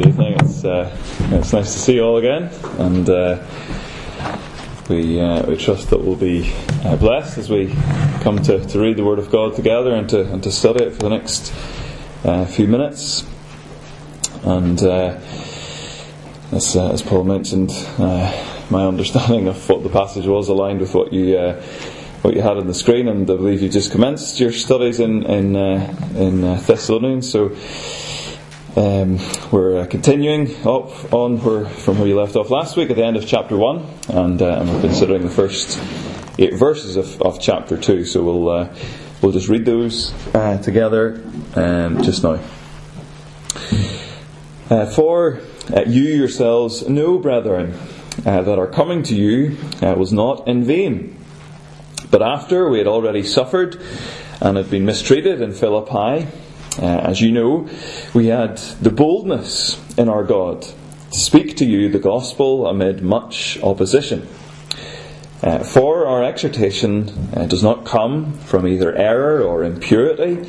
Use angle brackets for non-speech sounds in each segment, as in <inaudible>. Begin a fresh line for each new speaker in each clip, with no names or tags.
Good evening. It's uh, it's nice to see you all again, and uh, we uh, we trust that we'll be uh, blessed as we come to, to read the Word of God together and to and to study it for the next uh, few minutes. And uh, as as Paul mentioned, my understanding of what the passage was aligned with what you what you had on the screen, and I believe you just commenced your studies in in uh, in uh, Thessalonians. So um, we're uh, continuing up on where, from where you left off last week at the end of chapter one, and, uh, we're considering the first eight verses of, of chapter two. So we'll uh, we'll just read those uh, together um, just now. for you yourselves know, brethren, that our coming to you was not in vain. But after we had already suffered and had been mistreated in Philippi, uh, as you know, we had the boldness in our God to speak to you the gospel amid much opposition. Uh, for our exhortation uh, does not come from either error or impurity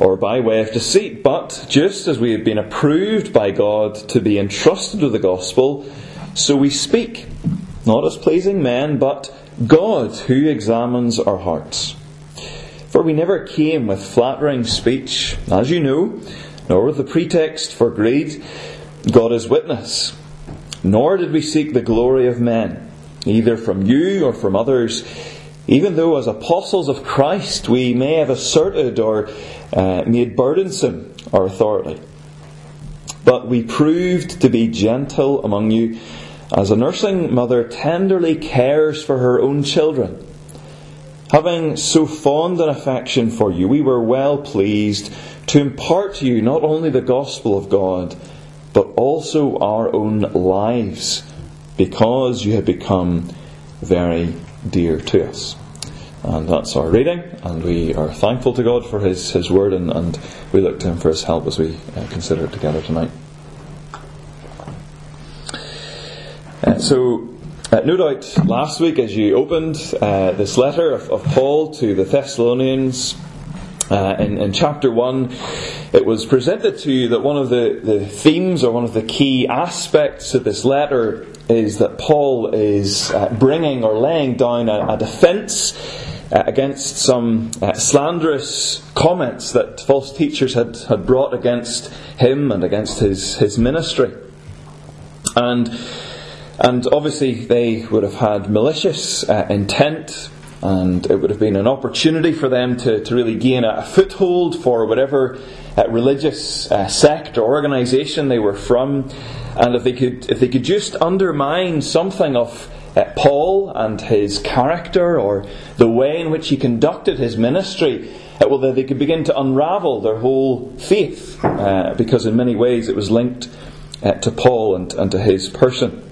or by way of deceit, but just as we have been approved by God to be entrusted with the gospel, so we speak, not as pleasing men, but God who examines our hearts. For we never came with flattering speech, as you know, nor with the pretext for greed. God is witness. Nor did we seek the glory of men, either from you or from others, even though as apostles of Christ we may have asserted or uh, made burdensome our authority. But we proved to be gentle among you as a nursing mother tenderly cares for her own children. Having so fond an affection for you, we were well pleased to impart to you not only the gospel of God, but also our own lives, because you have become very dear to us. And that's our reading, and we are thankful to God for His, his word, and, and we look to Him for His help as we uh, consider it together tonight. Uh, so, uh, no doubt last week as you opened uh, this letter of, of, Paul to the Thessalonians uh, in, in, chapter 1, it was presented to you that one of the, the themes or one of the key aspects of this letter is that Paul is uh, bringing or laying down a, a defense uh, against some uh, slanderous comments that false teachers had, had brought against him and against his, his ministry. And and obviously, they would have had malicious uh, intent, and it would have been an opportunity for them to, to really gain a, foothold for whatever uh, religious uh, sect or organisation they were from. And if they could, if they could just undermine something of uh, Paul and his character or the way in which he conducted his ministry, uh, well, they could begin to unravel their whole faith, uh, because in many ways it was linked to Paul and, and to his person.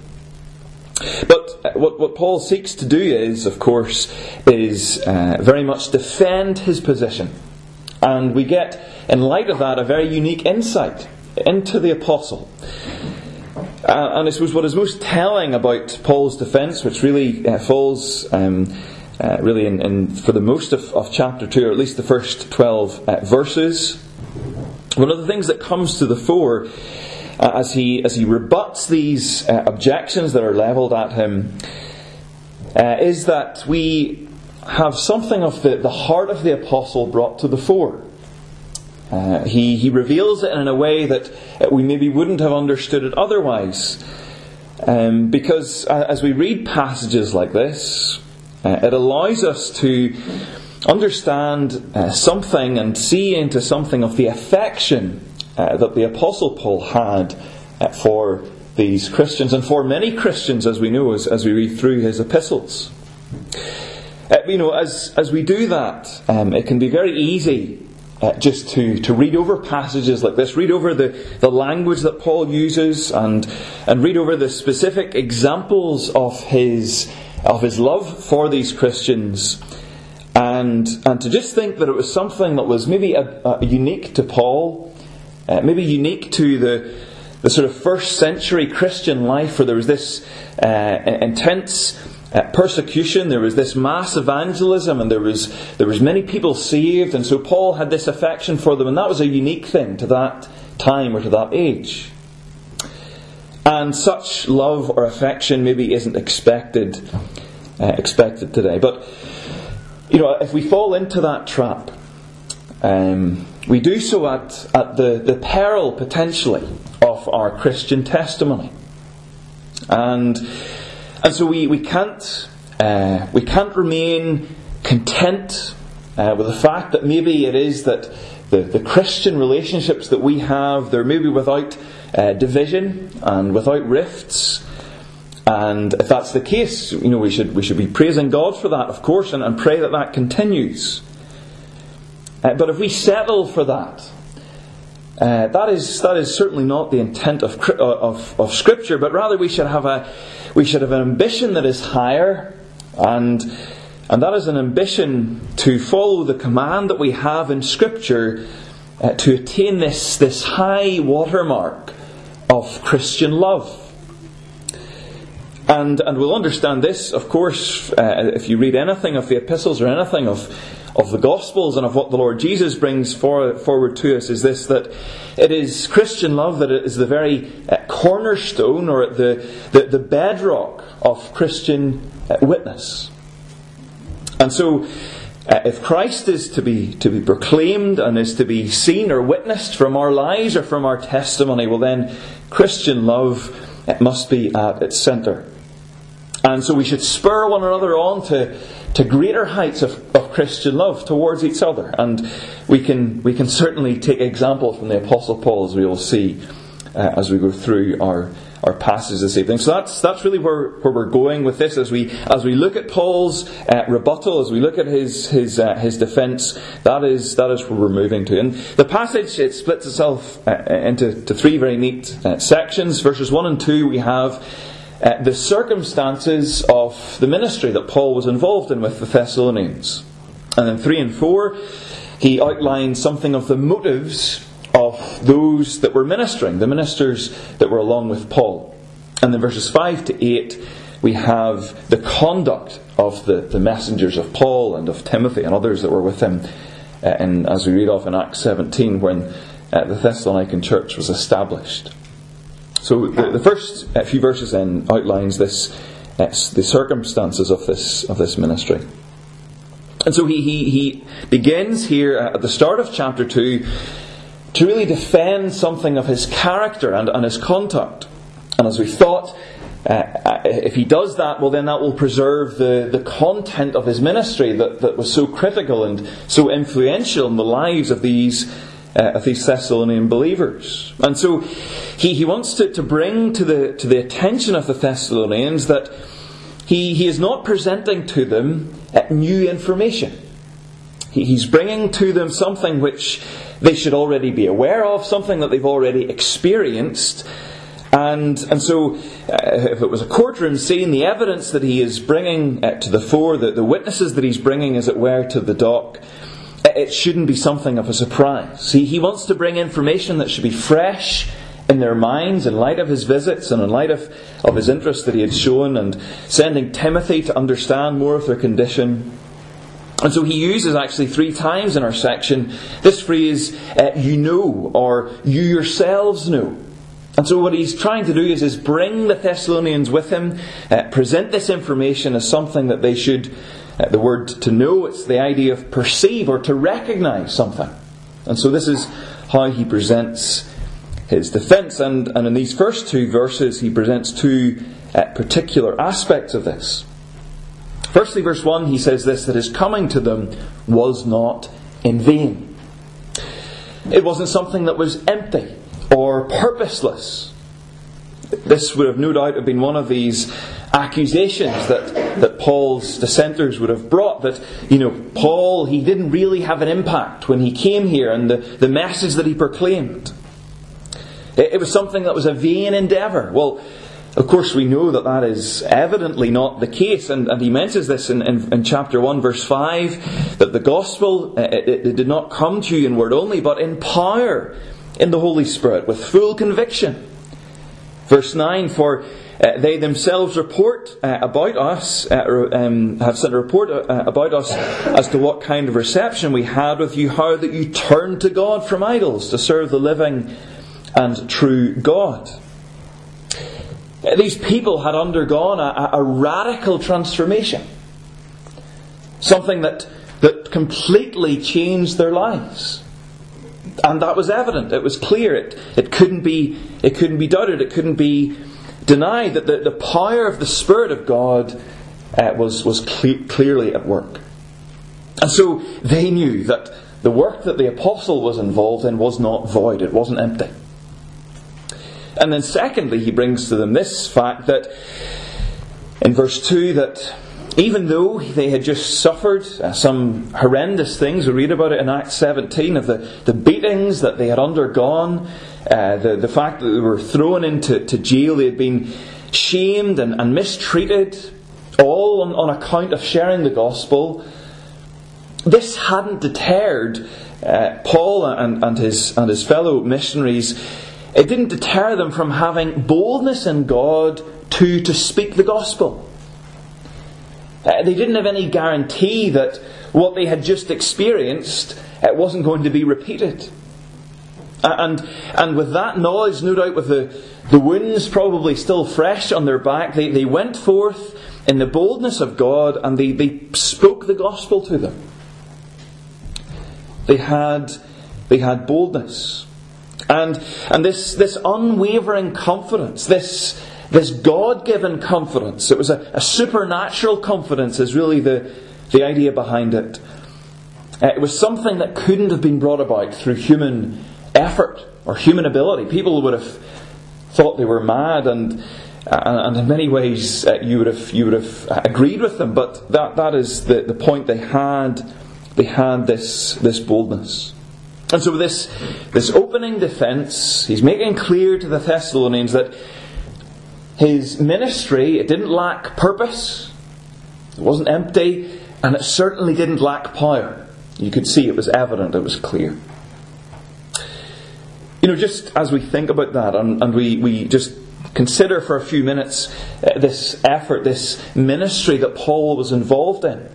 But uh, what, what Paul seeks to do is, of course, is uh, very much defend his position. And we get, in light of that, a very unique insight into the apostle. Uh, and I suppose what is most telling about Paul's defence, which really uh, falls um, uh, really in, in, for the most of, of, chapter 2, or at least the first 12 uh, verses, one of the things that comes to the fore uh, as, he, as he rebuts these uh, objections that are levelled at him, uh, is that we have something of the, the heart of the apostle brought to the fore. Uh, he, he reveals it in a way that uh, we maybe wouldn't have understood it otherwise. Um, because uh, as we read passages like this, it allows us to understand something and see into something of the affection uh, that the Apostle Paul had uh, for these Christians and for many Christians, as we know as, as we read through his epistles. Uh, you know, as, as we do that, um, it can be very easy uh, just to, to read over passages like this, read over the, the language that Paul uses, and, and read over the specific examples of his, of his love for these Christians, and, and to just think that it was something that was maybe a, a unique to Paul, uh, maybe unique to the, the sort of first century Christian life where there was this uh, intense uh, persecution, there was this mass evangelism, and there was, there was many people saved, and so Paul had this affection for them, and that was a unique thing to that time or to that age. And such love or affection maybe isn't expected uh, expected today. But you know, if we fall into that trap, um, we do so at, at the, the peril potentially of our Christian testimony. And, and so we, we, can't, uh, we can't remain content uh, with the fact that maybe it is that the, the Christian relationships that we have, they're maybe without uh, division and without rifts. And if that's the case, you know, we should, we should be praising God for that, of course, and, and pray that that continues. Uh, but if we settle for that, uh, that is that is certainly not the intent of, uh, of, of Scripture, but rather we should have a we should have an ambition that is higher, and and that is an ambition to follow the command that we have in Scripture uh, to attain this this high watermark of Christian love. And and we'll understand this, of course, uh, if you read anything of the epistles or anything of of the Gospels and of what the Lord Jesus brings for, forward to us is this that it is Christian love that is the very uh, cornerstone or the, the, the, bedrock of Christian uh, witness. And so, uh, if Christ is to be, to be proclaimed and is to be seen or witnessed from our lives or from our testimony, well, then Christian love must be at its centre. And so we should spur one another on to to greater heights of, of Christian love towards each other. And we can, we can certainly take example from the Apostle Paul, as we will see uh, as we go through our, our passage this evening. So that's, that's really where, where we're going with this as we, as we look at Paul's uh, rebuttal, as we look at his, his, uh, his defense, that is, that is where we're moving to. And the passage, it splits itself uh, into three very neat uh, sections. Verses 1 and 2, we have uh, the circumstances of the ministry that Paul was involved in with the Thessalonians. And then 3 and 4, he outlines something of the motives of those that were ministering, the ministers that were along with Paul. And then verses 5 to 8, we have the conduct of the, the messengers of Paul and of Timothy and others that were with him. Uh, and as we read off in Acts 17, when uh, the Thessalonican church was established. So the, the first few verses then outlines this, uh, the circumstances of this of this ministry. And so he, he, he begins here at the start of chapter 2 to really defend something of his character and, and his conduct. And as we thought, uh, uh, if he does that, well, then that will preserve the, the content of his ministry that, that was so critical and so influential in the lives of these uh, of these Thessalonian believers. And so he, he wants to, to bring to the, to the attention of the Thessalonians that he, he is not presenting to them uh, new information. He, he's bringing to them something which they should already be aware of, something that they've already experienced. And, and so, uh, if it was a courtroom scene, the evidence that he is bringing uh, to the fore, the, the witnesses that he's bringing, as it were, to the dock, it shouldn't be something of a surprise. See, he wants to bring information that should be fresh in their minds in light of his visits and in light of, of his interest that he had shown and sending Timothy to understand more of their condition. And so he uses actually three times in our section this phrase, uh, you know, or you yourselves know. And so what he's trying to do is, is bring the Thessalonians with him, uh, present this information as something that they should uh, the word to know, it's the idea of perceive or to recognize something. And so this is how he presents his defense. And, and in these first two verses, he presents two uh, particular aspects of this. Firstly, verse 1, he says this that his coming to them was not in vain. It wasn't something that was empty or purposeless. This would have no doubt have been one of these accusations that, that Paul's dissenters would have brought that, you know, Paul, he didn't really have an impact when he came here and the, the message that he proclaimed. It, it was something that was a vain endeavour. Well, of course, we know that that is evidently not the case, and, and he mentions this in, in, in, chapter 1, verse 5, that the gospel uh, it, it did not come to you in word only, but in power in the Holy Spirit, with full conviction. Verse 9, for uh, they themselves report uh, about us, uh, um, have sent a report uh, about us as to what kind of reception we had with you, how that you turned to God from idols to serve the living and true God. These people had undergone a, a radical transformation. Something that, that completely changed their lives. And that was evident. It was clear. It, it, couldn't, be, it couldn't be doubted. It couldn't be denied that the, the power of the Spirit of God uh, was, was cle- clearly at work. And so they knew that the work that the apostle was involved in was not void, it wasn't empty. And then, secondly, he brings to them this fact that in verse 2 that even though they had just suffered uh, some horrendous things, we read about it in Acts 17 of the, the beatings that they had undergone, uh, the, the fact that they were thrown into to jail, they had been shamed and, and mistreated, all on, on account of sharing the gospel. This hadn't deterred uh, Paul and, and, his, and his fellow missionaries. It didn't deter them from having boldness in God to, to speak the gospel. Uh, they didn't have any guarantee that what they had just experienced uh, wasn't going to be repeated. Uh, and, and with that knowledge, no doubt with the, the wounds probably still fresh on their back, they, they went forth in the boldness of God and they, they spoke the gospel to them. They had, they had boldness. And, and this, this unwavering confidence, this, this God given confidence, it was a, a, supernatural confidence, is really the, the idea behind it. Uh, it was something that couldn't have been brought about through human effort or human ability. People would have thought they were mad, and, uh, and in many ways uh, you, would have, you would have agreed with them, but that, that is the, the point they had. They had this, this boldness. And so, this, this opening defense, he's making clear to the Thessalonians that his ministry, it didn't lack purpose, it wasn't empty, and it certainly didn't lack power. You could see it was evident, it was clear. You know, just as we think about that and, and we, we just consider for a few minutes uh, this effort, this ministry that Paul was involved in.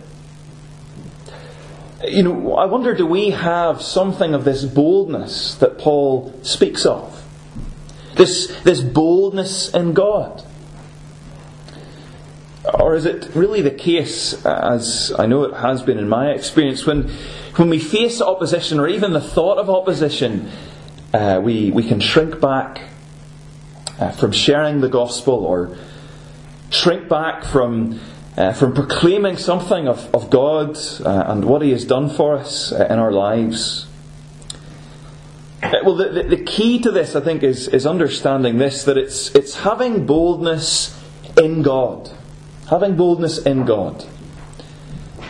You know, I wonder do we have something of this boldness that Paul speaks of? This, this boldness in God? Or is it really the case, as I know it has been in my experience, when, when we face opposition or even the thought of opposition, uh, we, we can shrink back uh, from sharing the gospel or shrink back from, uh, from proclaiming something of, of God uh, and what He has done for us uh, in our lives? Uh, well, the, the, the, key to this, I think, is, is understanding this that it's, it's having boldness in God. Having boldness in God.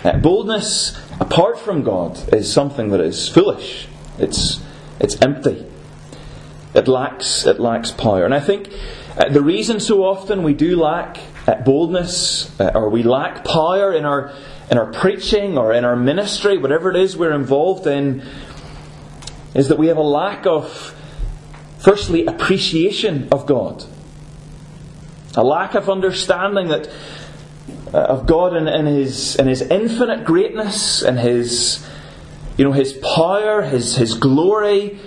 Uh, boldness apart from God is something that is foolish. It's, it's empty. It lacks, it lacks power. And I think uh, the reason so often we do lack uh, boldness uh, or we lack power in our, in our preaching or in our ministry, whatever it is we're involved in, is that we have a lack of, firstly, appreciation of God. A lack of understanding that uh, of God in, in, his in his infinite greatness and his you know his power, his his glory,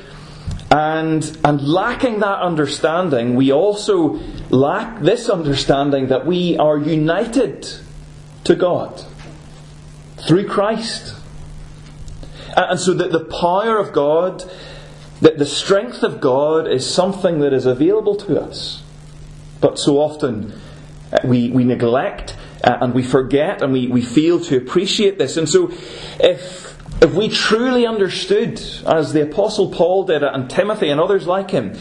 and and lacking that understanding, we also lack this understanding that we are united to God through Christ. And so that the power of God, that the strength of God is something that is available to us. But so often uh, we, we neglect uh, and we forget and we, we fail to appreciate this. And so if, if we truly understood, as the Apostle Paul did and Timothy and others like him,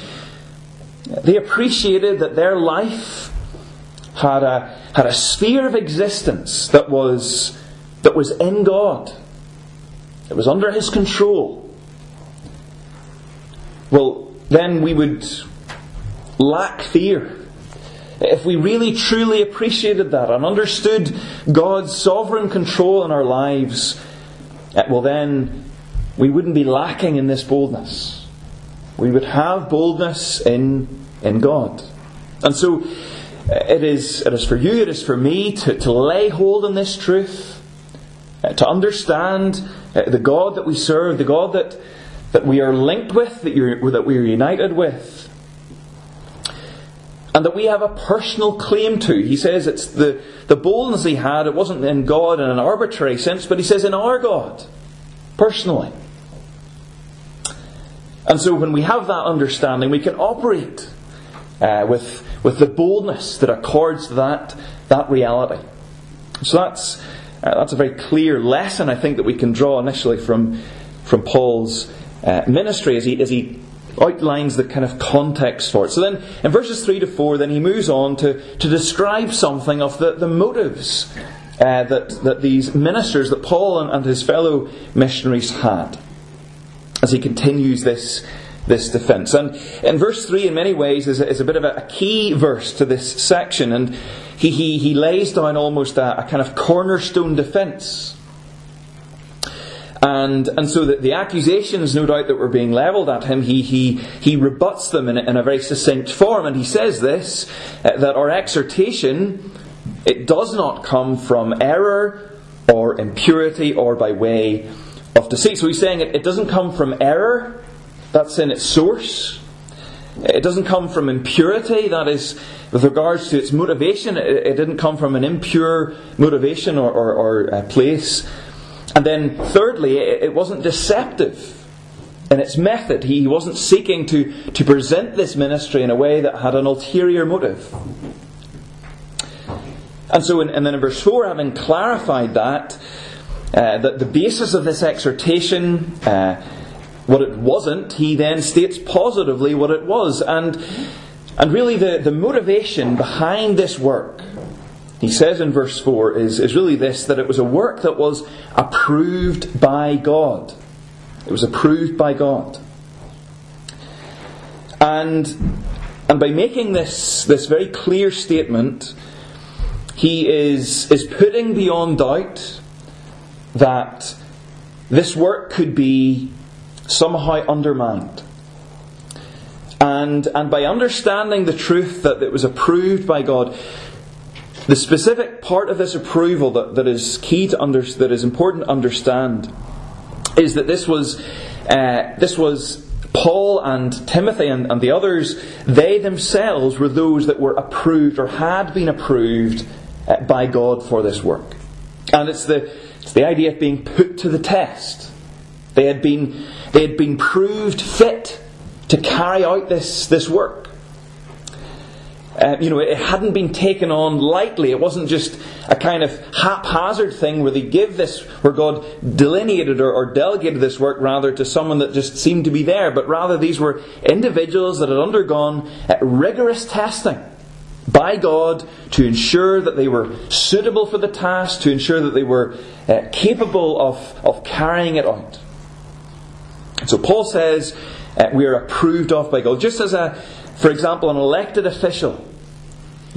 they appreciated that their life had a, had a sphere of existence that was, that was in God it was under his control. Well, then we would lack fear. If we really truly appreciated that and understood God's sovereign control in our lives, eh, well, then we wouldn't be lacking in this boldness. We would have boldness in, in God. And so eh, it is, it is for you, it is for me to, to lay hold on this truth, eh, to understand uh, the God that we serve, the God that, that we are linked with, that, you're, that we are united with. and that we have a personal claim to. He says it's the, the boldness he had, it wasn't in God in an arbitrary sense, but he says in our God, personally. And so when we have that understanding, we can operate uh, with, with the boldness that accords that, that reality. So that's, uh, that's a very clear lesson, I think, that we can draw initially from, from Paul's uh, ministry as he, as he outlines the kind of context for it. So then, in verses 3 to 4, then he moves on to, to describe something of the, the motives uh, that, that these ministers, that Paul and, and his fellow missionaries had, as he continues this, this defense. And in verse 3, in many ways, is a, is a bit of a, a key verse to this section, and he, he, he lays down almost a, a kind of cornerstone defense and, and so the, the accusations, no doubt, that were being levelled at him, he, he, he rebuts them in a, in a very succinct form. And he says this uh, that our exhortation, it does not come from error or impurity or by way of deceit. So he's saying it, it doesn't come from error, that's in its source. It doesn't come from impurity, that is, with regards to its motivation, it, didn't come from an impure motivation or, or, or uh, place. And then, thirdly, it wasn't deceptive in its method. He wasn't seeking to, to present this ministry in a way that had an ulterior motive. And so, in, and then in verse 4, having clarified that, uh, that the basis of this exhortation, uh, what it wasn't, he then states positively what it was. And, and really, the, the motivation behind this work he says in verse 4 is, is really this that it was a work that was approved by God. It was approved by God. And, and by making this, this very clear statement, he is, is putting beyond doubt that this work could be somehow undermined. And, and by understanding the truth that it was approved by God, the specific part of this approval that, that is key to under, that is important to understand is that this was uh, this was Paul and Timothy and, and the others. They themselves were those that were approved or had been approved uh, by God for this work, and it's the it's the idea of being put to the test. They had been they had been proved fit to carry out this this work. Uh, you know, it hadn't been taken on lightly. It wasn't just a kind of haphazard thing where they give this, where God delineated or, or, delegated this work rather to someone that just seemed to be there, but rather these were individuals that had undergone uh, rigorous testing by God to ensure that they were suitable for the task, to ensure that they were uh, capable of, of carrying it out. So Paul says uh, we are approved of by God. Just as a, for example, an elected official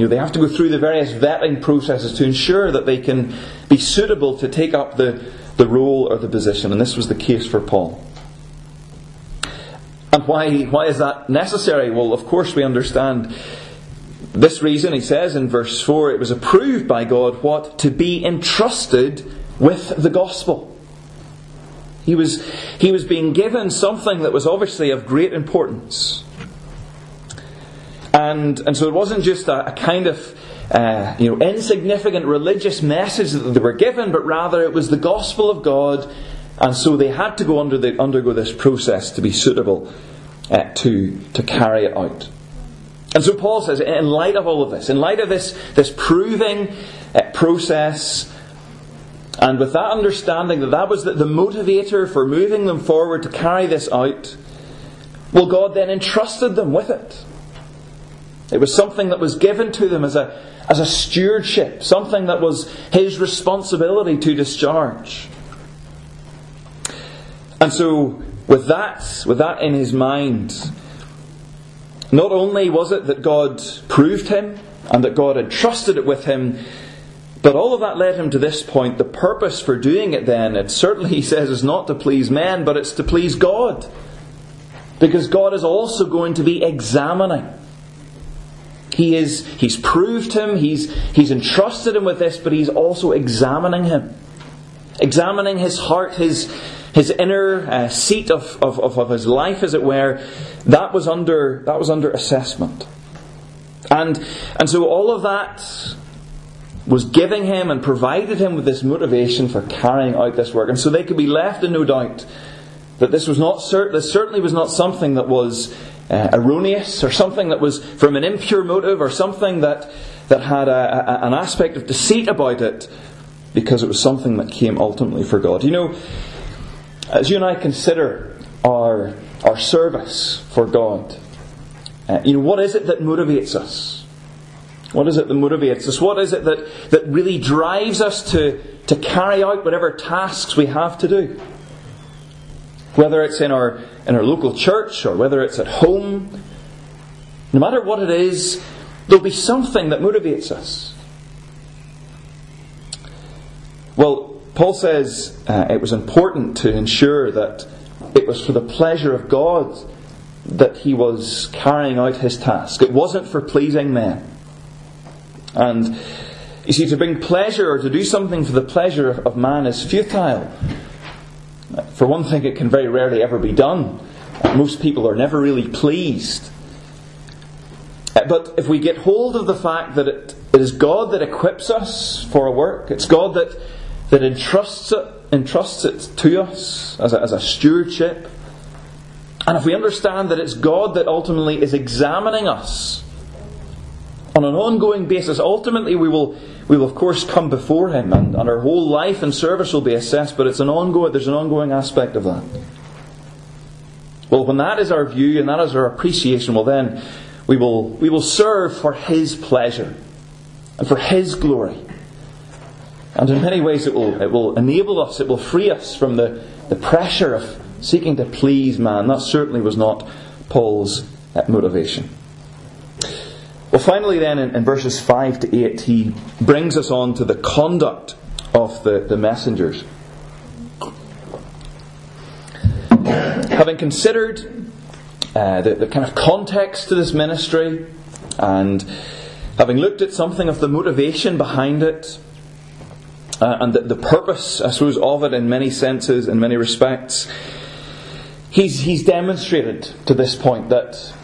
you know, they have to go through the various vetting processes to ensure that they can be suitable to take up the, the role or the position. And this was the case for Paul. And why, why is that necessary? Well, of course, we understand this reason. He says in verse 4 it was approved by God what? To be entrusted with the gospel. He was, he was being given something that was obviously of great importance. And, and so it wasn't just a, a kind of uh, you know, insignificant religious message that they were given, but rather it was the gospel of God, and so they had to go under the, undergo this process to be suitable uh, to, to carry it out. And so Paul says, in light of all of this, in light of this, this proving uh, process, and with that understanding that that was the, the motivator for moving them forward to carry this out, well, God then entrusted them with it. It was something that was given to them as a, as a stewardship, something that was his responsibility to discharge. And so, with that, with that in his mind, not only was it that God proved him and that God had trusted it with him, but all of that led him to this point. The purpose for doing it then, it certainly, <laughs> he says, is not to please men, but it's to please God. Because God is also going to be examining he is, he's proved him, he's, he's entrusted him with this, but he's also examining him. Examining his heart, his, his inner uh, seat of, of, of, his life, as it were. That was under, that was under assessment. And, and so all of that was giving him and provided him with this motivation for carrying out this work. And so they could be left in no doubt that this was not this certainly was not something that was uh, erroneous or something that was from an impure motive or something that, that had a, a, an aspect of deceit about it because it was something that came ultimately for God. You know, as you and I consider our, our service for God, uh, you know, what is it that motivates us? What is it that motivates us? What is it that, that really drives us to, to carry out whatever tasks we have to do? Whether it's in our, in our local church or whether it's at home, no matter what it is, there'll be something that motivates us. Well, Paul says uh, it was important to ensure that it was for the pleasure of God that he was carrying out his task. It wasn't for pleasing men. And you see, to bring pleasure or to do something for the pleasure of man is futile. For one thing, it can very rarely ever be done. Most people are never really pleased. Uh, but if we get hold of the fact that it, it is God that equips us for a work, it's God that, that entrusts, it, entrusts it to us as a, as a stewardship, and if we understand that it's God that ultimately is examining us on an ongoing basis, ultimately we will, we will of course come before Him and, and our whole life and service will be assessed, but it's an ongoing, there's an ongoing aspect of that. Well, when that is our view and that is our appreciation, well then we will, we will serve for His pleasure and for His glory. And in many ways it will, it will enable us, it will free us from the, the pressure of seeking to please man. That certainly was not Paul's uh, motivation. Well, finally, then, in, in, verses 5 to 8, he brings us on to the conduct of the, the messengers. Having considered uh, the, the kind of context to this ministry and having looked at something of the motivation behind it, uh, and the, the, purpose, I suppose, of it in many senses, in many respects, he's, he's demonstrated to this point that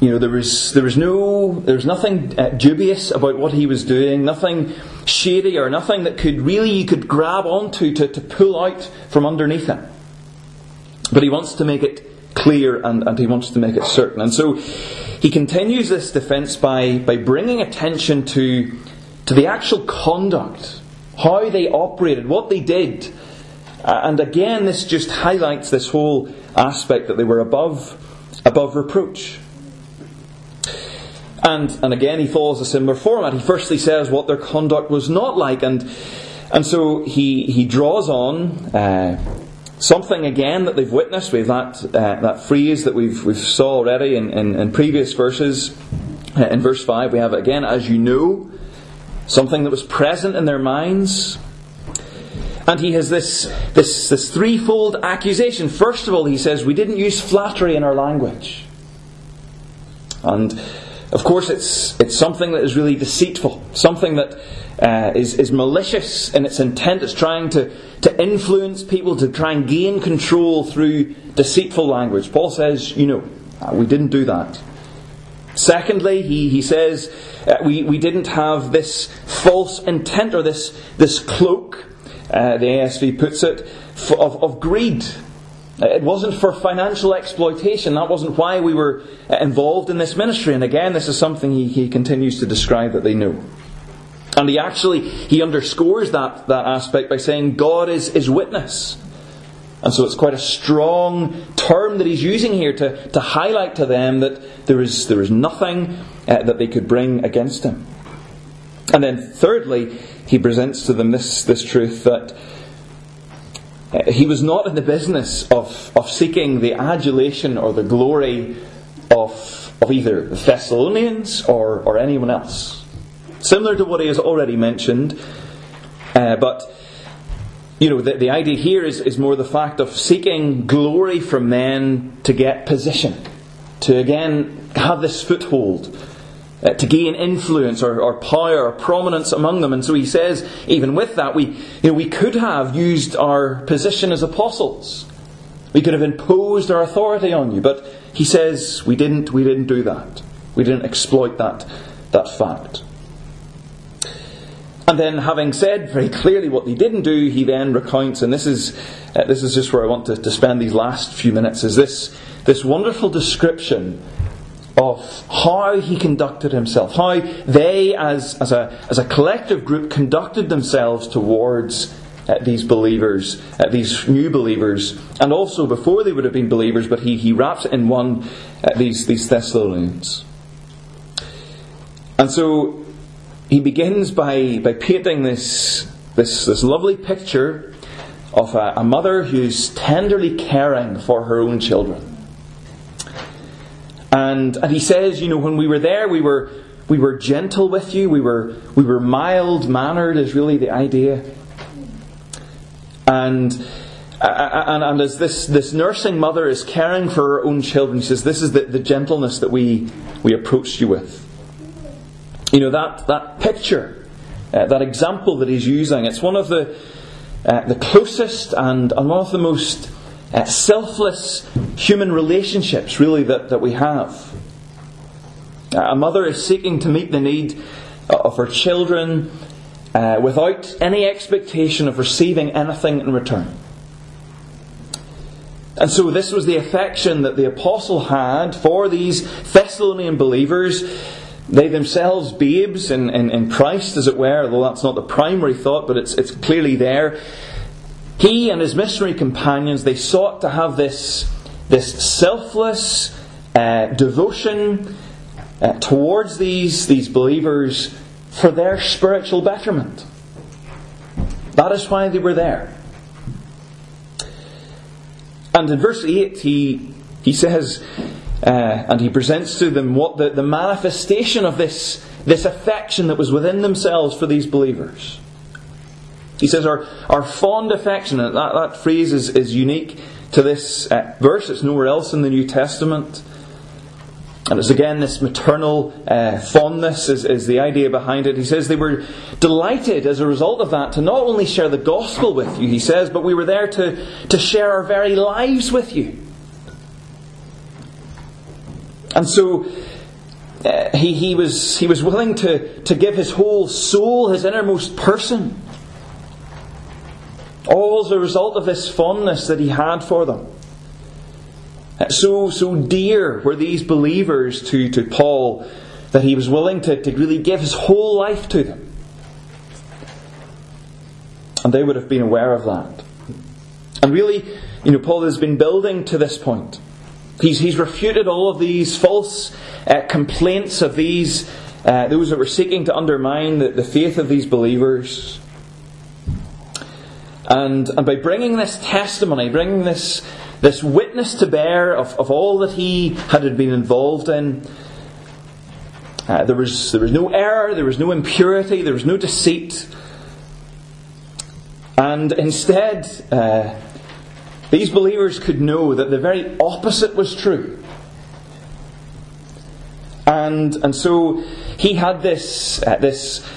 you know there was there was no there was nothing uh, dubious about what he was doing, nothing shady or nothing that could really you could grab onto to, to pull out from underneath him. But he wants to make it clear and, and he wants to make it certain. And so he continues this defense by, by bringing attention to, to the actual conduct, how they operated, what they did. And again, this just highlights this whole aspect that they were above, above reproach. And, and again, he follows a similar format. He firstly says what their conduct was not like, and, and so he, he draws on uh, something again that they've witnessed. We have that, uh, that phrase that we've, we've saw already in, in, in previous verses. Uh, in verse 5, we have it again, as you know, something that was present in their minds, and he has this, this, this threefold accusation. First of all, he says, We didn't use flattery in our language. And of course, it's, it's something that is really deceitful, something that uh, is is, malicious in its intent. It's trying to, to influence people, to try and gain control through deceitful language. Paul says, You know, uh, we didn't do that. Secondly, he, he says, uh, we, we didn't have this false intent or this, this cloak uh, the ASV puts it, of, of greed. It wasn't for financial exploitation. That wasn't why we were involved in this ministry. And again, this is something he, he continues to describe that they knew. And he actually he underscores that, that aspect by saying God is, is witness. And so it's quite a strong term that he's using here to, to highlight to them that there is, there is nothing uh, that they could bring against him. And then thirdly, he presents to them this, this truth that uh, he was not in the business of, of seeking the adulation or the glory of, of either the Thessalonians or, or anyone else. Similar to what he has already mentioned, uh, but you know, the, the idea here is, is more the fact of seeking glory from men to get position, to again have this foothold uh, to gain influence or, or, power or prominence among them. And so he says, even with that, we, you know, we could have used our position as apostles. We could have imposed our authority on you. But he says, we didn't, we didn't do that. We didn't exploit that, that fact. And then, having said very clearly what they didn't do, he then recounts, and this is, uh, this is just where I want to, to spend these last few minutes, is this, this wonderful description of how he conducted himself, how they, as, as, a, as a collective group, conducted themselves towards uh, these believers, uh, these new believers, and also before they would have been believers, but he, he wraps it in one, uh, these, these Thessalonians. And so he begins by, by painting this, this, this lovely picture of a, a mother who's tenderly caring for her own children. And, and he says, you know, when we were there, we were, we were gentle with you, we were, we were mild mannered, is really the idea. And, and, and as this, this nursing mother is caring for her own children, she says, This is the, the gentleness that we, we approached you with. You know, that, that picture, uh, that example that he's using, it's one of the, uh, the closest and, and one of the most uh, selfless human relationships, really, that, that we have. a mother is seeking to meet the need of her children uh, without any expectation of receiving anything in return. And so, this was the affection that the apostle had for these Thessalonian believers they themselves babes in, in, in Christ, as it were, although that's not the primary thought, but it's, it's clearly there. He and his missionary companions, they sought to have this, this selfless uh, devotion uh, towards these, these believers for their spiritual betterment. That is why they were there. And in verse 8, he, he says, uh, and he presents to them what the, the manifestation of this, this affection that was within themselves for these believers. He says, Our, our fond affection, that, that phrase is, is unique to this uh, verse, it's nowhere else in the New Testament. And it's again this maternal uh, fondness is, is the idea behind it. He says they were delighted as a result of that to not only share the gospel with you, he says, but we were there to, to share our very lives with you. And so uh, he, he, was, he was willing to, to give his whole soul, his innermost person, all as a result of this fondness that he had for them. So, so dear were these believers to, to Paul that he was willing to, to really give his whole life to them. And they would have been aware of that. And really, you know, Paul has been building to this point. He's, he's refuted all of these false uh, complaints of these, uh, those that were seeking to undermine the, the faith of these believers. And, and by bringing this testimony, bringing this, this witness to bear of, of all that he had been involved in, uh, there, was, there was no error, there was no impurity, there was no deceit. And instead, uh, these believers could know that the very opposite was true. And, and so he had this, uh, this,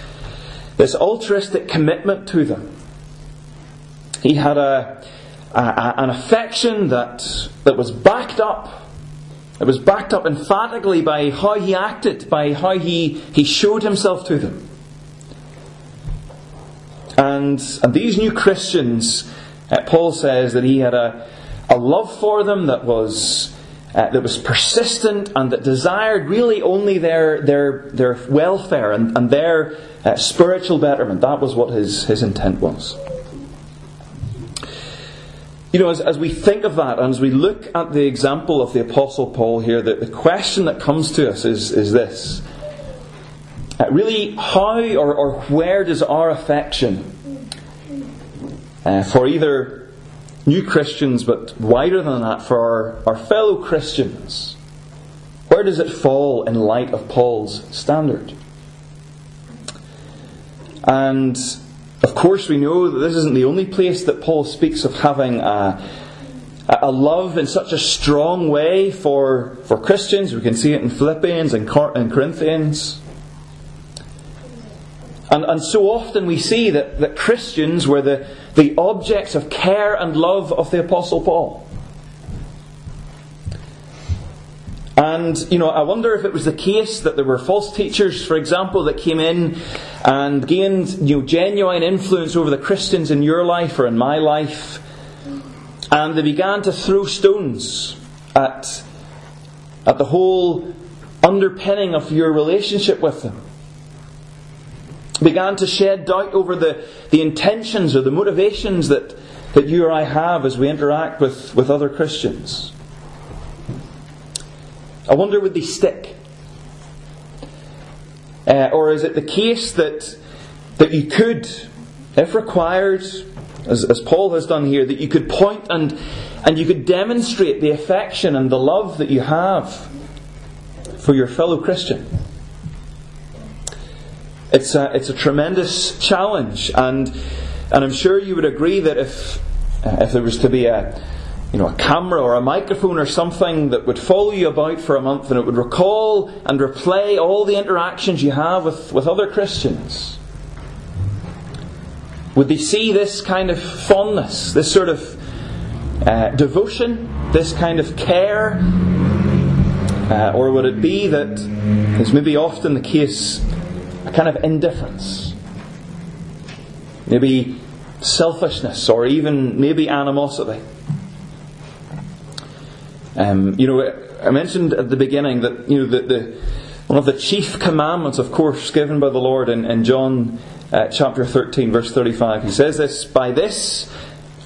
this altruistic commitment to them. He had a, a, an affection that, that was backed up. It was backed up emphatically by how he acted, by how he, he showed himself to them. And, and these new Christians uh, Paul says that he had a, a love for them that was, uh, that was persistent and that desired really only their, their, their welfare and, and their uh, spiritual betterment. That was what his, his intent was. You know, as, as we think of that and as we look at the example of the Apostle Paul here, the, the question that comes to us is, is this. Uh, really, how or, or where does our affection uh, for either new Christians, but wider than that, for our, our fellow Christians. Where does it fall in light of Paul's standard? And of course, we know that this isn't the only place that Paul speaks of having a, a love in such a strong way for, for Christians. We can see it in Philippians and, Corinthians. And, and so often we see that, that Christians were the, the objects of care and love of the Apostle Paul. And, you know, I wonder if it was the case that there were false teachers, for example, that came in and gained, you know, genuine influence over the Christians in your life or in my life. And they began to throw stones at, at the whole underpinning of your relationship with them. Began to shed doubt over the, the intentions or the motivations that, that you or I have as we interact with, with other Christians. I wonder would they stick? Uh, or is it the case that, that you could, if required, as, as Paul has done here, that you could point and, and you could demonstrate the affection and the love that you have for your fellow Christian? It's a, it's a tremendous challenge, and, and I'm sure you would agree that if, uh, if there was to be a, you know, a camera or a microphone or something that would follow you about for a month and it would recall and replay all the interactions you have with, with other Christians. Would they see this kind of fondness, this sort of uh, devotion, this kind of care? Uh, or would it be that, as maybe often the case, a kind of indifference? Maybe selfishness or even maybe animosity? Um, you know, I mentioned at the beginning that you know the, the, one of the chief commandments, of course, given by the Lord in, in John uh, chapter 13, verse 35. He says this By this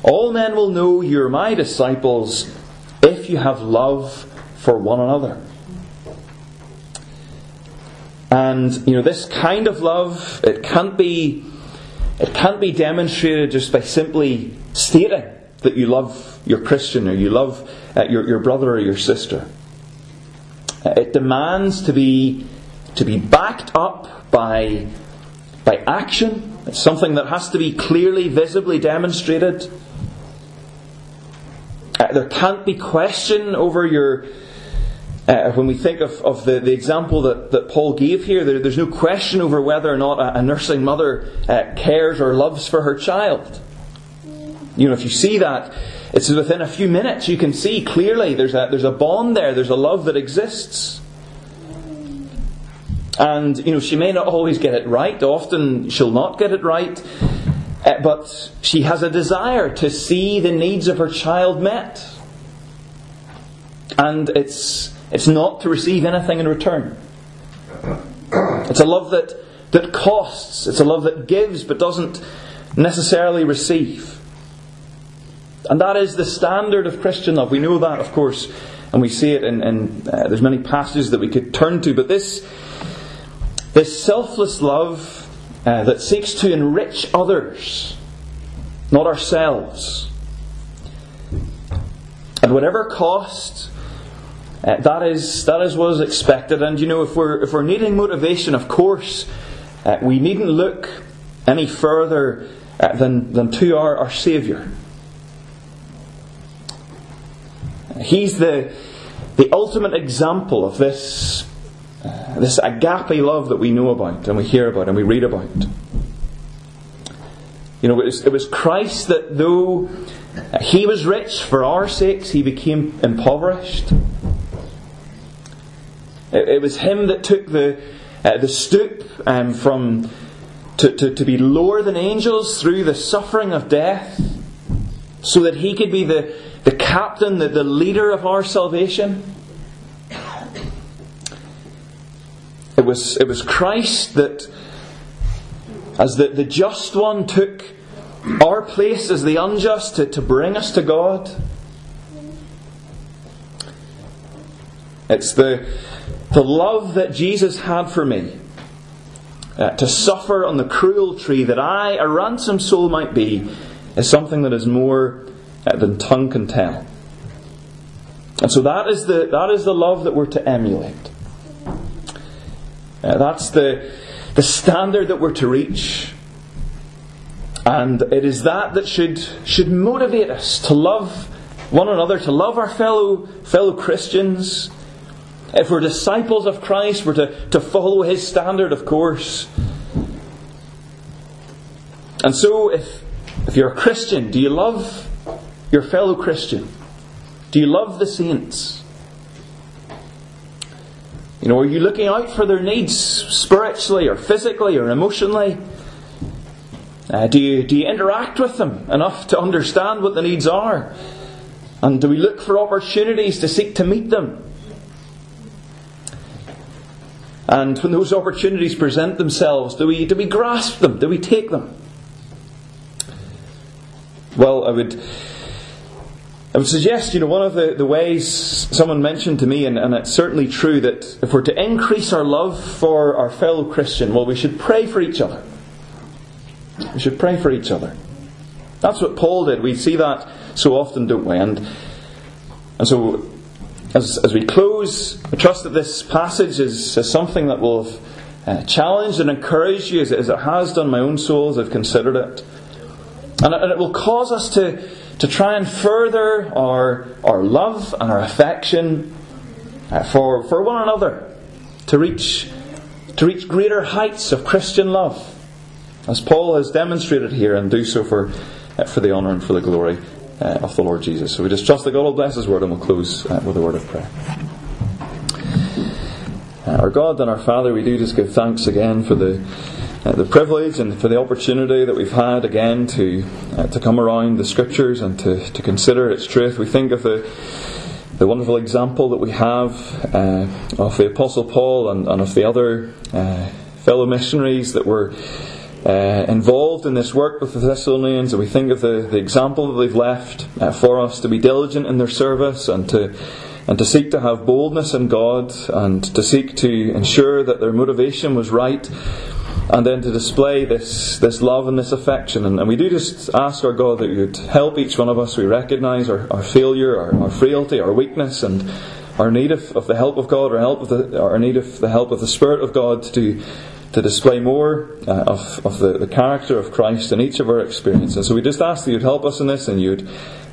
all men will know you're my disciples if you have love for one another. And you know, this kind of love, it can't be it can't be demonstrated just by simply stating that you love your Christian or you love uh, your, your brother or your sister. Uh, it demands to be, to be backed up by, by action. It's something that has to be clearly, visibly demonstrated. Uh, there can't be question over your. Uh, when we think of, of the, the example that, that Paul gave here, there, there's no question over whether or not a, a nursing mother uh, cares or loves for her child. You know, if you see that, it's within a few minutes you can see clearly there's a, there's a bond there, there's a love that exists. And, you know, she may not always get it right, often she'll not get it right, uh, but she has a desire to see the needs of her child met. And it's, it's not to receive anything in return. It's a love that, that costs, it's a love that gives but doesn't necessarily receive. And that is the standard of Christian love. We know that, of course, and we see it in, in uh, there's many passages that we could turn to, but this, this selfless love uh, that seeks to enrich others, not ourselves, at whatever cost, uh, that is that is what is expected. And you know, if we're if we're needing motivation, of course, uh, we needn't look any further uh, than than to our, our Saviour. He's the, the ultimate example of this, uh, this agape love that we know about and we hear about and we read about. You know, it was, it was Christ that though he was rich for our sakes, he became impoverished. It, it was him that took the, uh, the stoop um, from to, to, to be lower than angels through the suffering of death so that he could be the, the captain, the, the leader of our salvation. It was, it was Christ that, as the, the just one, took our place as the unjust to, to bring us to God. It's the, the love that Jesus had for me uh, to suffer on the cruel tree that I, a ransomed soul, might be, is something that is more uh, than tongue can tell. And so that is the, that is the love that we're to emulate. Uh, that's the, the standard that we're to reach. And it is that that should, should motivate us to love one another, to love our fellow, fellow Christians. If we're disciples of Christ, we're to, to follow His standard, of course. And so, if, if you're a Christian, do you love your fellow Christian? Do you love the saints? You know, are you looking out for their needs spiritually or physically or emotionally? Uh, do, you, do you interact with them enough to understand what the needs are? And do we look for opportunities to seek to meet them? And when those opportunities present themselves, do we, do we grasp them? Do we take them? Well, I would, I would suggest, you know, one of the, the ways someone mentioned to me, and, and it's certainly true, that if we're to increase our love for our fellow Christian, well, we should pray for each other. We should pray for each other. That's what Paul did. We see that so often, don't we? And, and so, as, as we close, I trust that this passage is, is something that will have uh, challenged and encouraged you as, as it has done my own soul as I've considered it. And, it will cause us to, to try and further our, our love and our affection uh, for, for one another, to reach, to reach greater heights of Christian love as Paul has demonstrated here, and do so for, uh, for the honour and for the glory uh, of the Lord Jesus. So we just trust that God will bless His word, and we'll close with a word of prayer. Our God and our Father, we do just give thanks again for the uh, the privilege and for the opportunity that we've had again to uh, to come around the Scriptures and to, to consider its truth. We think of the the wonderful example that we have uh, of the Apostle Paul and, and of the other uh, fellow missionaries that were uh, involved in this work with the Thessalonians, and we think of the, the example that they've left uh, for us to be diligent in their service and to and to seek to have boldness in God and to seek to ensure that their motivation was right and then to display this, this love and this affection. And, and we do just ask our God that you'd help each one of us. We recognize our, our failure, our, our frailty, our weakness, and our need of, of the help of God, our, help of the, our need of the help of the Spirit of God to to display more uh, of, of the, the character of Christ in each of our experiences. So we just ask that you'd help us in this and you'd,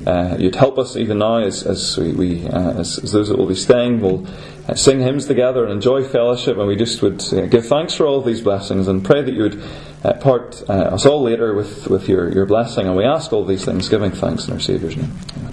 uh, you'd help us even now as, as, we, we uh, as, as, those that will be staying will uh, sing hymns together and enjoy fellowship. And we just would uh, give thanks for all these blessings and pray that you would uh, part us all later with, with your, your blessing. And we ask all these things, giving thanks in our Saviour's name. Amen.